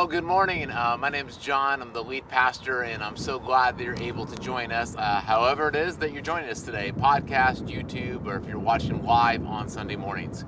Well, good morning. Uh, my name is John. I'm the lead pastor, and I'm so glad that you're able to join us. Uh, however, it is that you're joining us today podcast, YouTube, or if you're watching live on Sunday mornings.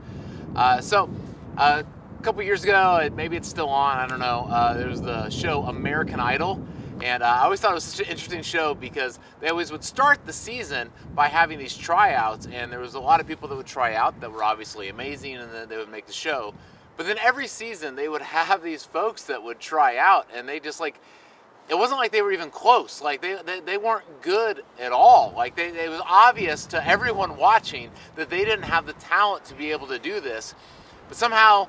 Uh, so, uh, a couple years ago, maybe it's still on, I don't know, uh, there was the show American Idol. And uh, I always thought it was such an interesting show because they always would start the season by having these tryouts, and there was a lot of people that would try out that were obviously amazing, and then they would make the show. But then every season they would have these folks that would try out, and they just like it wasn't like they were even close. Like they, they, they weren't good at all. Like they, it was obvious to everyone watching that they didn't have the talent to be able to do this. But somehow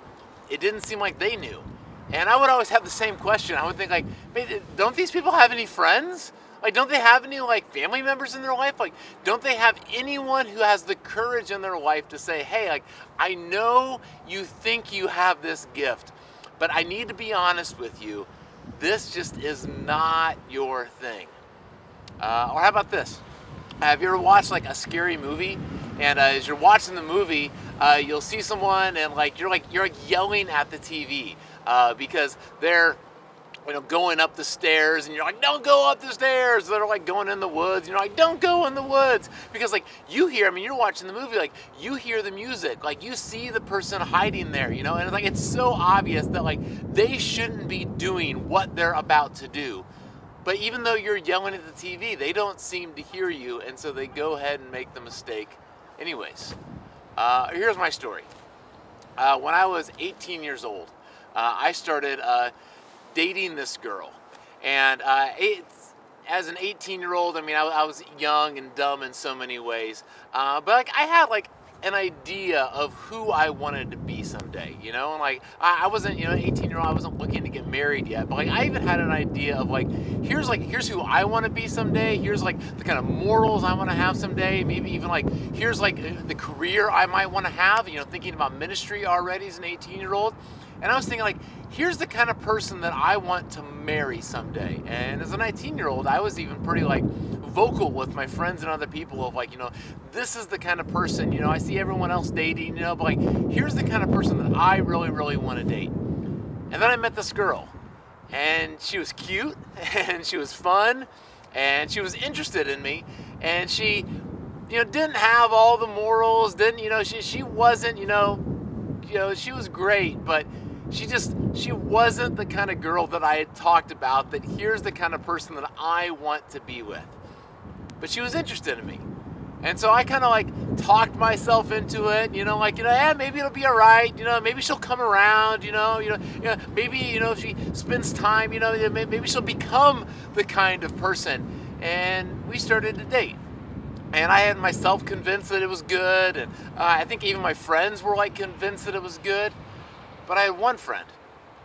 it didn't seem like they knew. And I would always have the same question. I would think like, uh, don't these people have any friends? Like, don't they have any like family members in their life? Like, don't they have anyone who has the courage in their life to say, hey, like, I know you think you have this gift, but I need to be honest with you. This just is not your thing. Uh, or how about this? Have you ever watched like a scary movie? And uh, as you're watching the movie, uh, you'll see someone and like you're like you're like yelling at the TV uh, because they're you know, going up the stairs, and you're like, don't go up the stairs. They're like going in the woods, you're like, don't go in the woods. Because, like, you hear, I mean, you're watching the movie, like, you hear the music, like, you see the person hiding there, you know, and it's like, it's so obvious that, like, they shouldn't be doing what they're about to do. But even though you're yelling at the TV, they don't seem to hear you, and so they go ahead and make the mistake. Anyways, uh, here's my story. Uh, when I was 18 years old, uh, I started uh, dating this girl. And uh, as an 18 year old, I mean, I, I, was young and dumb in so many ways. Uh, but like, I had like an idea of who I wanted to be someday, you know? And like, I, I wasn't, you know, 18 year old, I wasn't looking to get married yet. But like, I even had an idea of like, here's like, here's who I want to be someday. Here's like the kind of morals I want to have someday. Maybe even like, here's like the career I might want to have, you know, thinking about ministry already as an 18 year old. And I was thinking, like, here's the kind of person that I want to marry someday. And as a 19 year old, I was even pretty, like, vocal with my friends and other people of, like, you know, this is the kind of person, you know, I see everyone else dating, you know, but, like, here's the kind of person that I really, really want to date. And then I met this girl. And she was cute, and she was fun, and she was interested in me, and she, you know, didn't have all the morals, didn't, you know, she, she wasn't, you know, you know, she was great, but she just she wasn't the kind of girl that I had talked about that here's the kind of person that I want to be with. But she was interested in me. And so I kind of like talked myself into it, you know, like, you know, yeah, maybe it'll be all right, you know, maybe she'll come around, you know, you know, you know maybe, you know, if she spends time, you know, maybe she'll become the kind of person. And we started to date. And I had myself convinced that it was good. And uh, I think even my friends were like convinced that it was good. But I had one friend.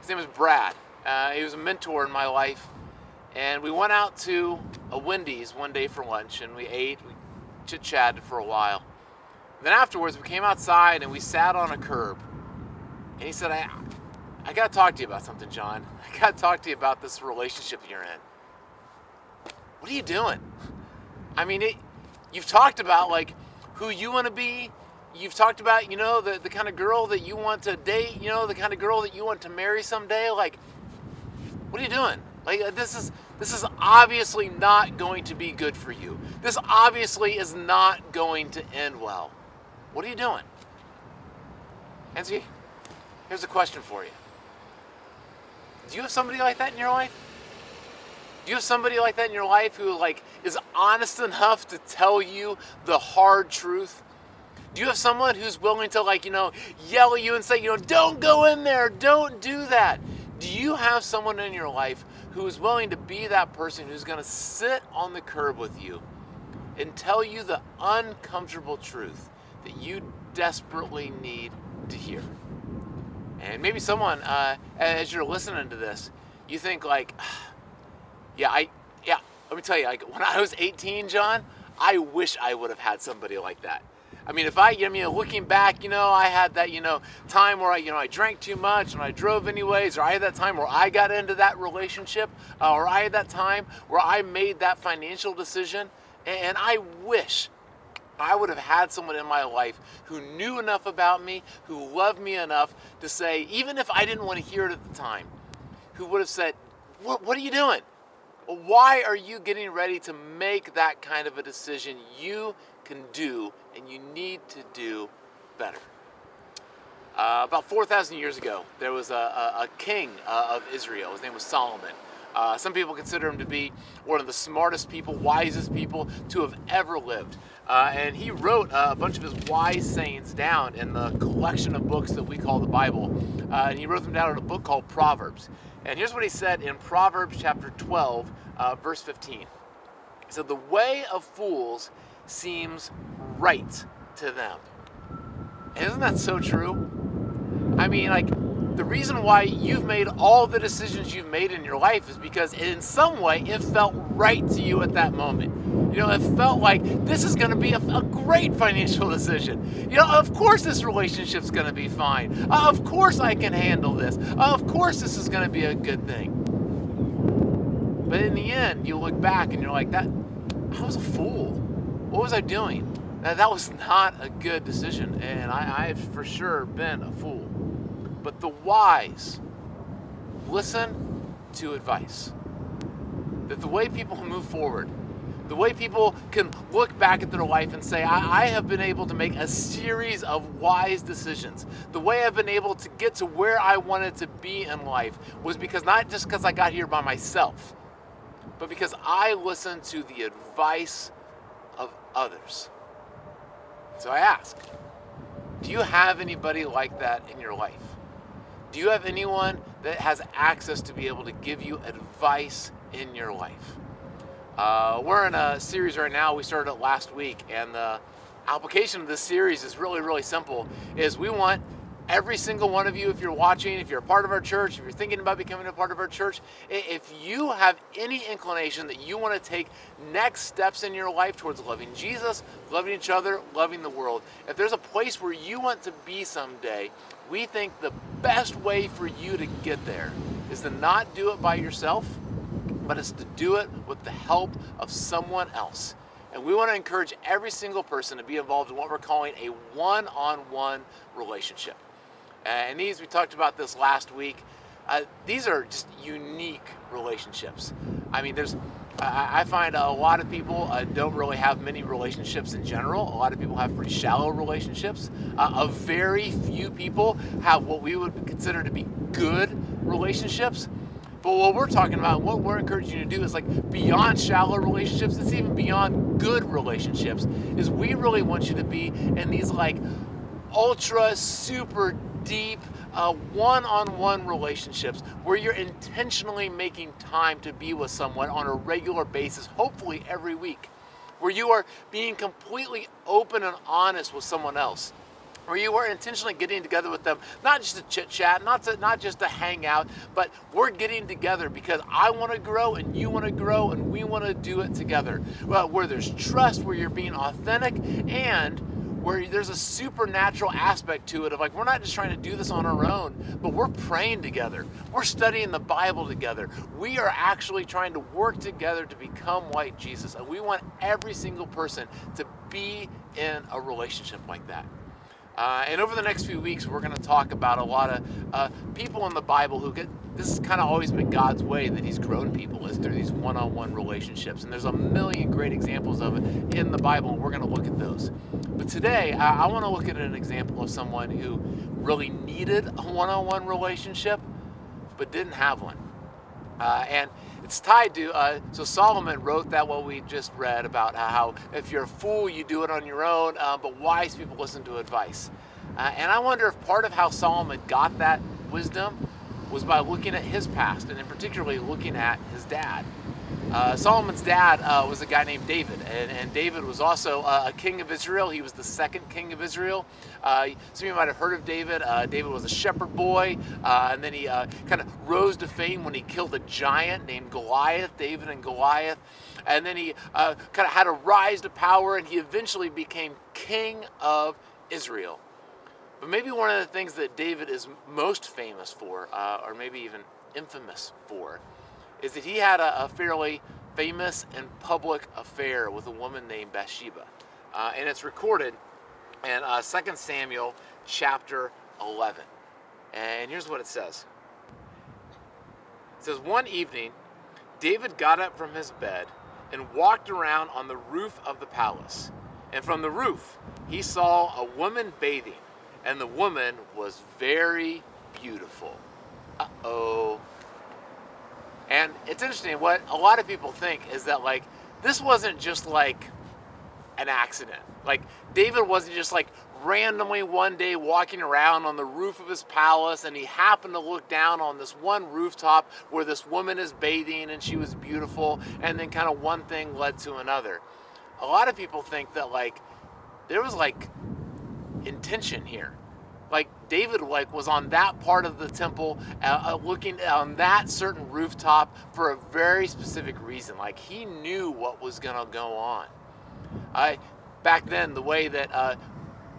His name was Brad. Uh, he was a mentor in my life. And we went out to a Wendy's one day for lunch and we ate, we chit chatted for a while. Then afterwards, we came outside and we sat on a curb. And he said, I, I got to talk to you about something, John. I got to talk to you about this relationship you're in. What are you doing? I mean, it, you've talked about like who you want to be you've talked about, you know, the, the kind of girl that you want to date, you know, the kind of girl that you want to marry someday. Like, what are you doing? Like, uh, this is this is obviously not going to be good for you. This obviously is not going to end well. What are you doing? And see, here's a question for you. Do you have somebody like that in your life? Do you have somebody like that in your life who like is honest enough to tell you the hard truth? Do you have someone who's willing to, like, you know, yell at you and say, you know, don't go in there, don't do that? Do you have someone in your life who is willing to be that person who's going to sit on the curb with you and tell you the uncomfortable truth that you desperately need to hear? And maybe someone, uh, as you're listening to this, you think, like, yeah, I, yeah, let me tell you, like, when I was 18, John, I wish I would have had somebody like that. I mean, if I, I mean, looking back, you know, I had that, you know, time where I, you know, I drank too much and I drove anyways, or I had that time where I got into that relationship, uh, or I had that time where I made that financial decision, and I wish I would have had someone in my life who knew enough about me, who loved me enough to say, even if I didn't want to hear it at the time, who would have said, what, what are you doing? Why are you getting ready to make that kind of a decision? You can do and you need to do better. Uh, about 4,000 years ago, there was a, a, a king uh, of Israel. His name was Solomon. Uh, some people consider him to be one of the smartest people, wisest people to have ever lived. Uh, and he wrote uh, a bunch of his wise sayings down in the collection of books that we call the Bible. Uh, and he wrote them down in a book called Proverbs. And here's what he said in Proverbs chapter 12, uh, verse 15. He said, The way of fools seems right to them. Isn't that so true? I mean, like, the reason why you've made all the decisions you've made in your life is because in some way it felt right to you at that moment. You know, it felt like this is going to be a, a, great financial decision. You know, of course this relationship's going to be fine. Uh, of course I can handle this. Uh, of course this is going to be a good thing. But in the end, you look back and you're like, that, I was a fool. What was I doing? That, that was not a good decision. And I, I've for sure been a fool. But the wise listen to advice. That the way people move forward, the way people can look back at their life and say, I, I, have been able to make a series of wise decisions. The way I've been able to get to where I wanted to be in life was because not just because I got here by myself, but because I listened to the advice of others. So I ask, do you have anybody like that in your life? Do you have anyone that has access to be able to give you advice in your life? Uh, we're in a series right now. We started it last week, and the application of this series is really, really simple. Is we want every single one of you, if you're watching, if you're a part of our church, if you're thinking about becoming a part of our church, if you have any inclination that you want to take next steps in your life towards loving Jesus, loving each other, loving the world, if there's a place where you want to be someday, we think the best way for you to get there is to not do it by yourself, but it's to do it with the help of someone else. And we want to encourage every single person to be involved in what we're calling a one on one relationship. And these, we talked about this last week. Uh, these are just unique relationships. I mean, there's, I, I find a lot of people uh, don't really have many relationships in general. A lot of people have pretty shallow relationships. Uh, a very few people have what we would consider to be good relationships. But what we're talking about, what we're encouraging you to do is like beyond shallow relationships, it's even beyond good relationships, is we really want you to be in these like ultra super deep one on one relationships where you're intentionally making time to be with someone on a regular basis, hopefully every week, where you are being completely open and honest with someone else. Where you are intentionally getting together with them, not just to chit chat, not to not just to hang out, but we're getting together because I want to grow and you want to grow and we want to do it together. Well, where there's trust, where you're being authentic, and where there's a supernatural aspect to it of like we're not just trying to do this on our own but we're praying together. We're studying the bible together. We are actually trying to work together to become like jesus. And we want every single person to be in a relationship like that uh, and over the next few weeks, we're going to talk about a lot of uh, people in the Bible who get this has kind of always been God's way that He's grown people is through these one on one relationships. And there's a million great examples of it in the Bible, and we're going to look at those. But today, I, I want to look at an example of someone who really needed a one on one relationship, but didn't have one. Uh, and it's tied to uh, so solomon wrote that what we just read about how if you're a fool you do it on your own uh, but wise people listen to advice. Uh, and i wonder if part of how solomon got that wisdom was by looking at his past and in particularly looking at his dad uh, Solomon's dad uh, was a guy named David, and, and David was also uh, a king of Israel. He was the second king of Israel. Uh, some of you might have heard of David. Uh, David was a shepherd boy, uh, and then he kind of rose to fame when he killed a giant named Goliath, David and Goliath. And then he kind of had a rise to power, and he eventually became king of Israel. But maybe one of the things that David is most famous for, or maybe even infamous for, is that he had a, a fairly famous and public affair with a woman named Bathsheba. Uh, and it's recorded in uh, 2 Samuel chapter 11. And here's what it says It says, One evening, David got up from his bed and walked around on the roof of the palace. And from the roof, he saw a woman bathing, and the woman was very beautiful. Uh oh. And it's interesting, what a lot of people think is that, like, this wasn't just like an accident. Like, David wasn't just like randomly one day walking around on the roof of his palace and he happened to look down on this one rooftop where this woman is bathing and she was beautiful and then kind of one thing led to another. A lot of people think that like there was like intention here. Like David like was on that part of the temple uh, uh looking on that certain rooftop for a very specific reason. Like he knew what was to go on. I back then the way that uh,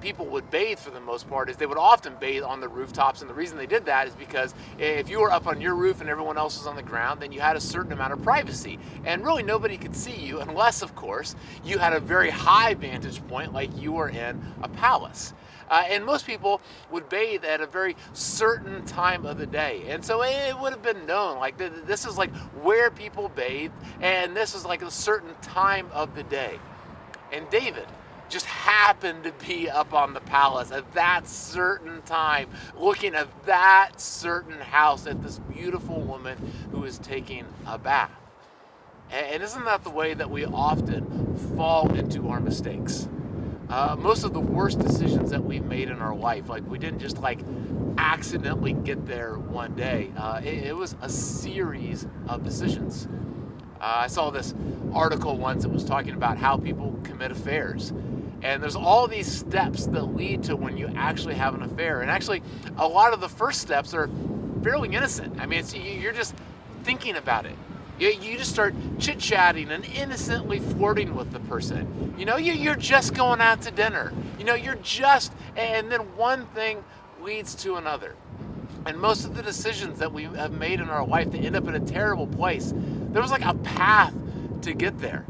people would bathe for the most part is they would often bathe on the rooftops and the reason they did that is because if you were up on your roof and everyone else was on the ground then you had a certain amount of privacy and really nobody could see you unless of course you had a very high vantage point like you were in a palace uh, and most people would bathe at a very certain time of the day. And so it would have been known like this is like where people bathe, and this is like a certain time of the day. And David, just happened to be up on the palace at that certain time, looking at that certain house at this beautiful woman who is taking a bath. And isn't that the way that we often fall into our mistakes? Uh, most of the worst decisions that we've made in our life, like we didn't just like accidentally get there one day. Uh, it, it, was a series of decisions. Uh, I saw this article once that was talking about how people commit affairs. And there's all these steps that lead to when you actually have an affair. And actually, a lot of the first steps are fairly innocent. I mean, you're just thinking about it. You, you just start chit chatting and innocently flirting with the person. You know, you, you're just going out to dinner. You know, you're just, and then one thing leads to another. And most of the decisions that we have made in our life, they end up in a terrible place. There was like a path to get there.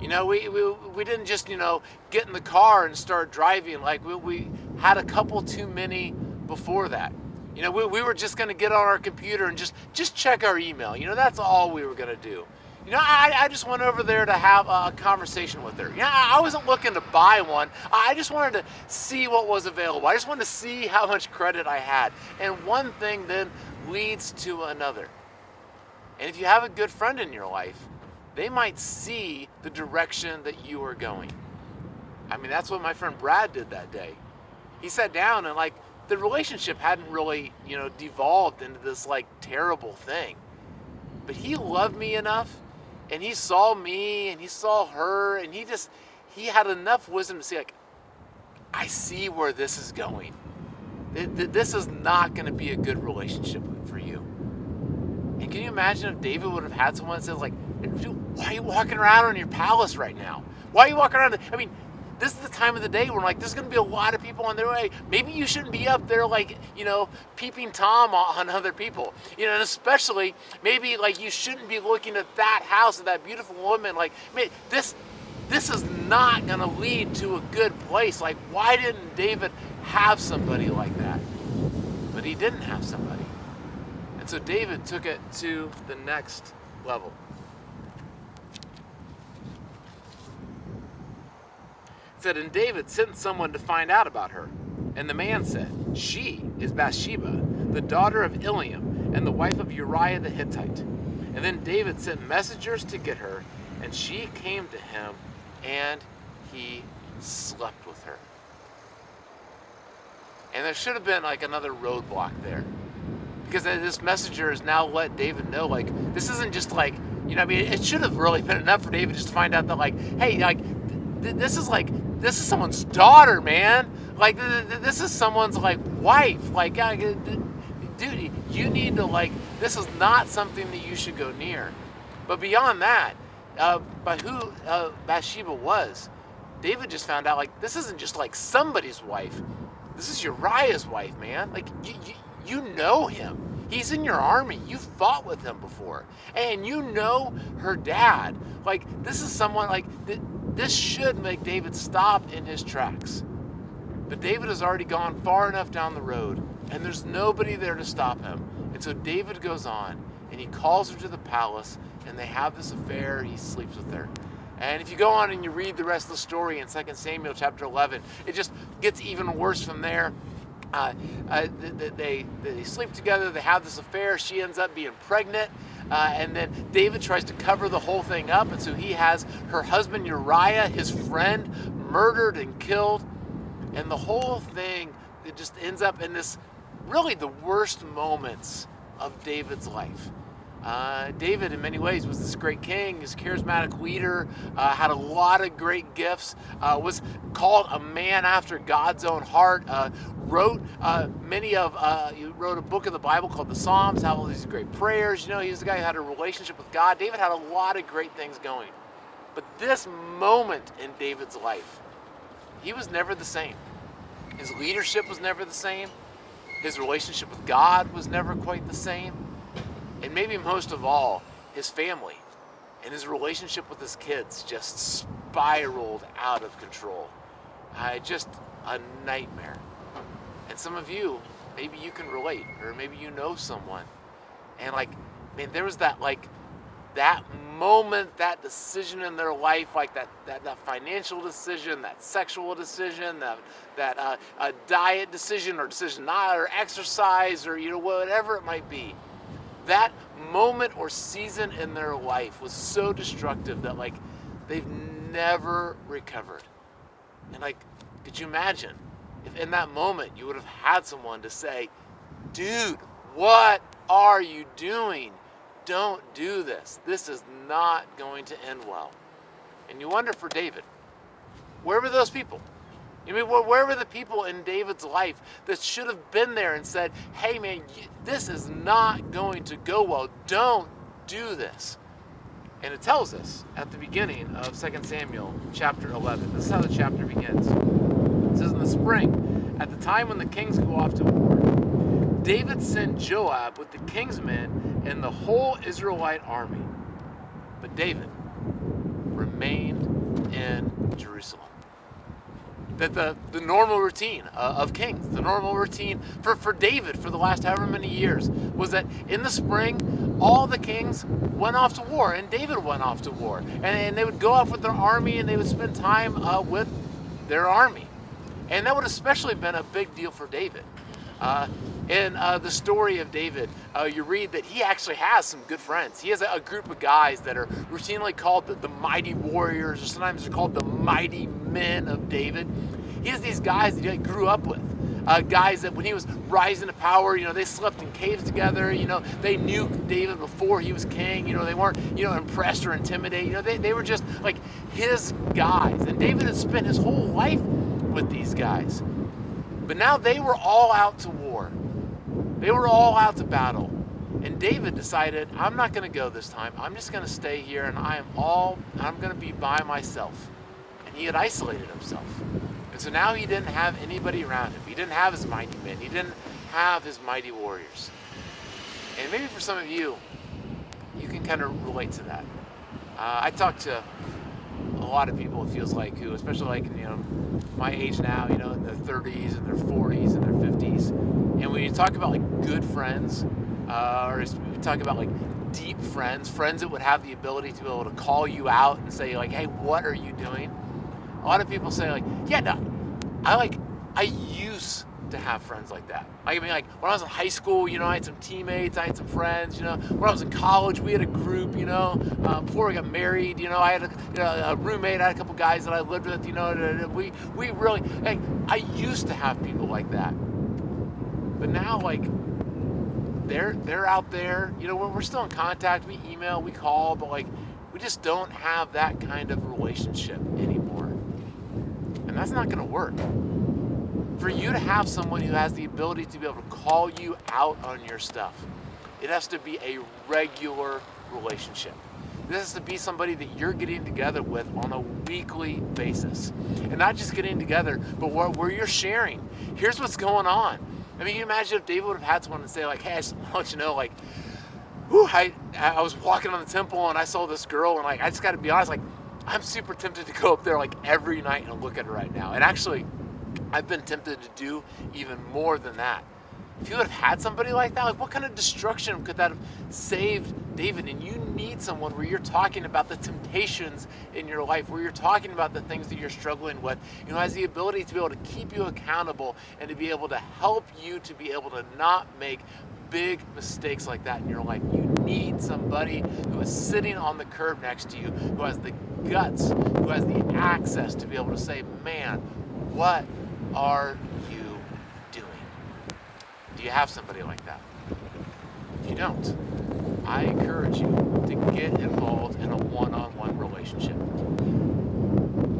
You know, we, we, we didn't just, you know, get in the car and start driving. Like, we, we had a couple too many before that. You know, we, we were just going to get on our computer and just, just check our email. You know, that's all we were going to do. You know, I, I just went over there to have a conversation with her. You know, I wasn't looking to buy one. I just wanted to see what was available. I just wanted to see how much credit I had. And one thing then leads to another. And if you have a good friend in your life, they might see the direction that you are going. I mean, that's what my friend Brad did that day. He sat down and like the relationship hadn't really, you know, devolved into this like terrible thing. But he loved me enough and he saw me and he saw her and he just he had enough wisdom to see like I see where this is going. This is not going to be a good relationship for you. And can you imagine if David would have had someone that says like, why are you walking around in your palace right now? Why are you walking around? I mean, this is the time of the day where like there's going to be a lot of people on their way. Maybe you shouldn't be up there like you know peeping tom on other people. You know, and especially maybe like you shouldn't be looking at that house of that beautiful woman. Like this, this is not going to lead to a good place. Like why didn't David have somebody like that? But he didn't have somebody, and so David took it to the next level. Said, And David sent someone to find out about her. And the man said, She is Bathsheba, the daughter of Eliam, and the wife of Uriah the Hittite. And then David sent messengers to get her, and she came to him, and he slept with her. And there should have been like another roadblock there. Because this messenger has now let David know, like, this isn't just like, you know, I mean, it should have really been enough for David just to find out that, like, hey, like, th- this is like this is someone's daughter, man. Like this is someone's like wife. Like, dude, you need to like. This is not something that you should go near. But beyond that, uh, by who uh, Bathsheba was, David just found out like this isn't just like somebody's wife. This is Uriah's wife, man. Like you, you, you know him. He's in your army. You fought with him before. And you know her dad. Like, this is someone like this should make David stop in his tracks. But David has already gone far enough down the road, and there's nobody there to stop him. And so David goes on, and he calls her to the palace, and they have this affair. He sleeps with her. And if you go on and you read the rest of the story in 2 Samuel chapter 11, it just gets even worse from there. Uh, uh, they, they, they, sleep together, they have this affair. She ends up being pregnant. Uh, and then David tries to cover the whole thing up. And so he has her husband Uriah, his friend, murdered and killed. And the whole thing it just ends up in this really the worst moments of David's life. Uh, David, in many ways, was this great king, this charismatic leader, uh, had a lot of great gifts, uh, was called a man after God's own heart, uh, wrote uh, many of, he wrote a book of the Bible called the Psalms, had all these great prayers. You know, he was the guy who had a relationship with God. David had a lot of great things going. But this moment in David's life, he was never the same. His leadership was never the same. His relationship with God was never quite the same and maybe most of all, his family and his relationship with his kids just spiraled out of control. Uh, just a nightmare. And some of you, maybe you can relate, or maybe you know someone. And like, man, there was that like that moment, that decision in their life, like that that, that financial decision, that sexual decision, that that uh, diet decision or decision not or exercise or you know whatever it might be that moment or season in their life was so destructive that like they've never recovered. And like, could you imagine if in that moment you would have had someone to say, dude, what are you doing? Don't do this. This is not going to end well. And you wonder for David, where were those people? I mean, where were the people in David's life that should have been there and said, hey, man, this is not going to go well. Don't do this. And it tells us at the beginning of 2 Samuel chapter 11. This is how the chapter begins. It says, In the spring, at the time when the kings go off to war, David sent Joab with the king's men and the whole Israelite army. But David remained in Jerusalem that the, the normal routine uh, of kings, the normal routine for, for David for the last however many years, was that in the spring, all the kings went off to war, and David went off to war. And, and they would go off with their army and they would spend time uh, with their army. And that would especially been a big deal for David. Uh, in uh, the story of David, uh, you read that he actually has some good friends. He has a, a group of guys that are routinely called the, the, mighty warriors, or sometimes they're called the mighty men of David. He has these guys that he grew up with. Uh, guys that when he was rising to power, you know, they slept in caves together. You know, they knew David before he was king. You know, they weren't, you know, impressed or intimidated. You know, they, they were just like his guys. And David had spent his whole life with these guys. But now they were all out to war. They were all out to battle. And David decided, I'm not going to go this time. I'm just going to stay here and I am all, I'm going to be by myself. He had isolated himself. And so now he didn't have anybody around him. He didn't have his mighty men. He didn't have his mighty warriors. And maybe for some of you, you can kind of relate to that. Uh, I talked to a lot of people, it feels like, who, especially like, you know, my age now, you know, in their 30s and their 40s and their 50s. And when you talk about like good friends, uh, or we talk about like deep friends, friends that would have the ability to be able to call you out and say like, hey, what are you doing? A lot of people say like, yeah, no, I like, I used to have friends like that. I mean, like when I was in high school, you know, I had some teammates, I had some friends. You know, when I was in college, we had a group. You know, uh, before we got married, you know, I had a, you know, a, roommate, I had a couple guys that I lived with. You know, we we really, like, I used to have people like that, but now like they're they're out there. You know, we're, we're still in contact. We email, we call, but like we just don't have that kind of relationship anymore, and that's not going to work for you to have someone who has the ability to be able to call you out on your stuff, it has to be a regular relationship. This has to be somebody that you're getting together with on a weekly basis. And not just getting together, but where, where you're sharing. Here's what's going on. I mean, you imagine if David would have had someone and say, like, hey, I just want to let you know, like, whew, I, I was walking on the temple and I saw this girl, and like, I just got to be honest, like, I'm super tempted to go up there like every night and look at it right now. And actually, I've been tempted to do even more than that. If you would have had somebody like that, like what kind of destruction could that have saved David? And you need someone where you're talking about the temptations in your life, where you're talking about the things that you're struggling with, you know, has the ability to be able to keep you accountable and to be able to help you to be able to not make big mistakes like that in your life. You need somebody who is sitting on the curb next to you, who has the guts, who has the access to be able to say, man, what are you doing? Do you have somebody like that? If you don't, I encourage you to get involved in a one on one relationship.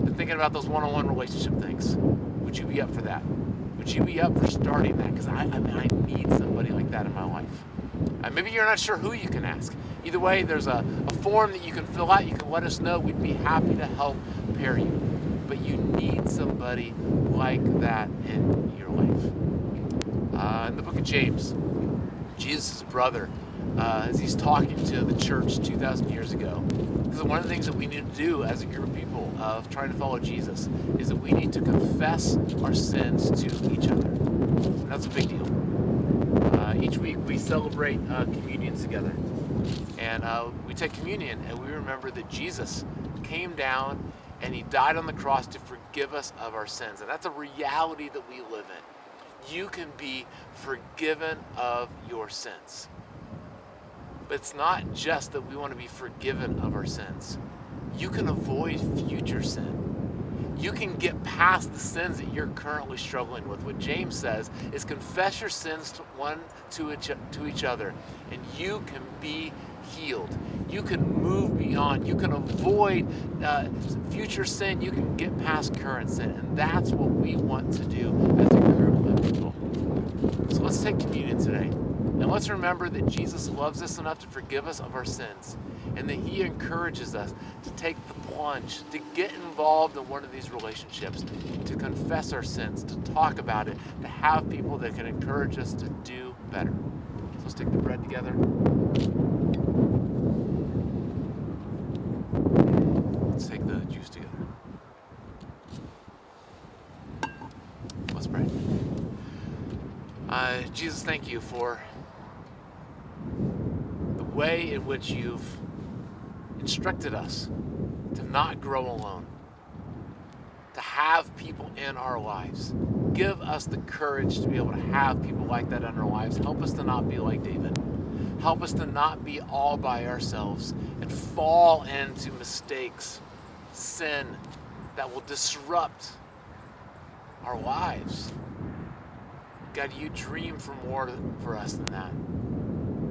Been thinking about those one on one relationship things. Would you be up for that? Would you be up for starting that? Because I, I, mean, I need somebody like that in my life. Uh, maybe you're not sure who you can ask. Either way, there's a, a form that you can fill out. You can let us know. We'd be happy to help pair you but you need somebody like that in your life. Uh, in the book of James, Jesus' brother, uh, as he's talking to the church 2,000 years ago, because one of the things that we need to do as a group of people of trying to follow Jesus is that we need to confess our sins to each other. And that's a big deal. Uh, each week we celebrate uh, communion together. And uh, we take communion and we remember that Jesus came down and he died on the cross to forgive us of our sins. And that's a reality that we live in. You can be forgiven of your sins. But it's not just that we want to be forgiven of our sins. You can avoid future sin. You can get past the sins that you're currently struggling with. What James says is confess your sins to one to each, to each other, and you can be healed. You can move beyond. You can avoid uh, future sin. You can get past current sin. And that's what we want to do as a group of people. So let's take communion today. And let's remember that Jesus loves us enough to forgive us of our sins and that He encourages us to take the plunge, to get involved in one of these relationships, to confess our sins, to talk about it, to have people that can encourage us to do better. So let's take the bread together. Let's take the juice together. Let's pray. Uh, Jesus, thank you for way in which you've instructed us to not grow alone, to have people in our lives. Give us the courage to be able to have people like that in our lives. Help us to not be like David. Help us to not be all by ourselves and fall into mistakes sin that will disrupt our lives. God, you dream for more for us than that.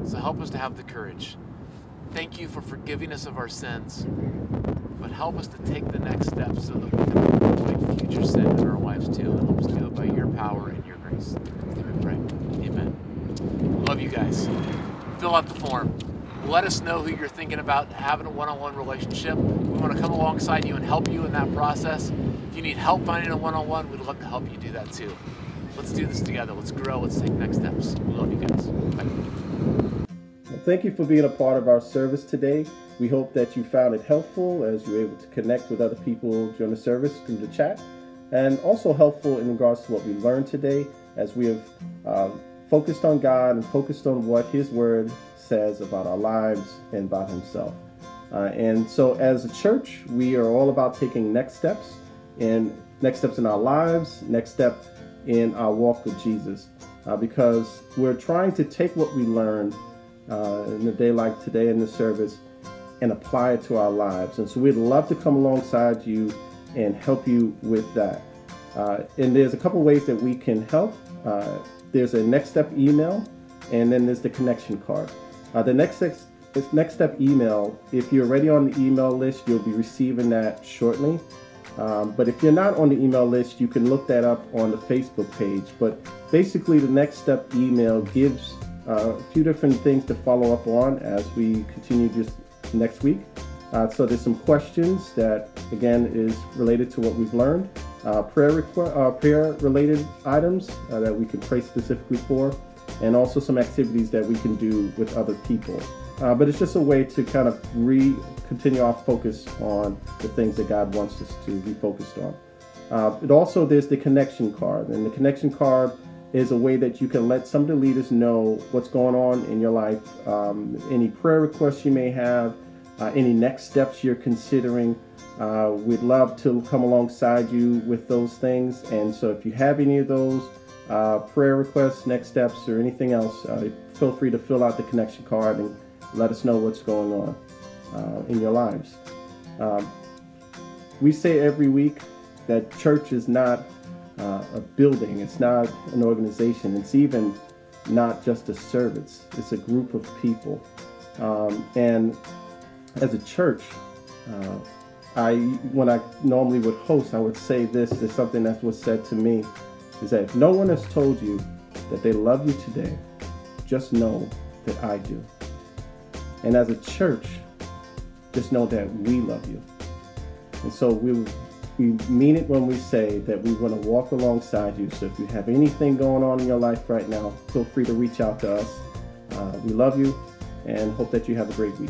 So help us to have the courage. Thank you for forgiving us of our sins, but help us to take the next step so that we can avoid future sin in our lives too. And help us do it by your power and your grace. we pray. Amen. Love you guys. Fill out the form let us know who you're thinking about having a one-on-one relationship. We want to come alongside you and help you in that process. If you need help finding a one-on-one, we'd love to help you do that too. Let's do this together. Let's grow. Let's take next steps. We love you guys. Bye. Thank you for being a part of our service today. We hope that you found it helpful as you were able to connect with other people during the service through the chat, and also helpful in regards to what we learned today as we have um, focused on God and focused on what His Word says about our lives and about Himself. Uh, and so, as a church, we are all about taking next steps and next steps in our lives, next step in our walk with Jesus, uh, because we're trying to take what we learned uh, in a day like today in the service and apply it to our lives. And so, we'd love to come alongside you and help you with that. Uh, and there's a couple ways that we can help. Uh, there's a next step email, and then there's the connection card. Uh, the next this next step email, if you're already on the email list, you'll be receiving that shortly. Um, but if you're not on the email list, you can look that up on the Facebook page. But basically, the next step email gives a few different things to follow up on as we continue just next week. Uh, so there's some questions that again is related to what we've learned, uh, prayer requ- uh, prayer related items that we can pray specifically for, and also some activities that we can do with other people. Uh, but it's just a way to kind of re continue our focus on the things that God wants us to be focused on. Uh, it also there's the connection card, and the connection card is a way that you can let some of the leaders know what's going on in your life, um, any prayer requests you may have, uh, any next steps you're considering. Uh, we'd love to come alongside you with those things. And so if you have any of those uh, prayer requests, next steps, or anything else, uh, feel free to fill out the connection card and let us know what's going on uh, in your lives. Um, we say every week that church is not uh, a building, it's not an organization, it's even not just a service, it's a group of people. Um, and as a church, uh, I when I normally would host, I would say this is something that was said to me is that if no one has told you that they love you today, just know that I do. And as a church, just know that we love you. And so we we mean it when we say that we want to walk alongside you. So if you have anything going on in your life right now, feel free to reach out to us. Uh, we love you and hope that you have a great week.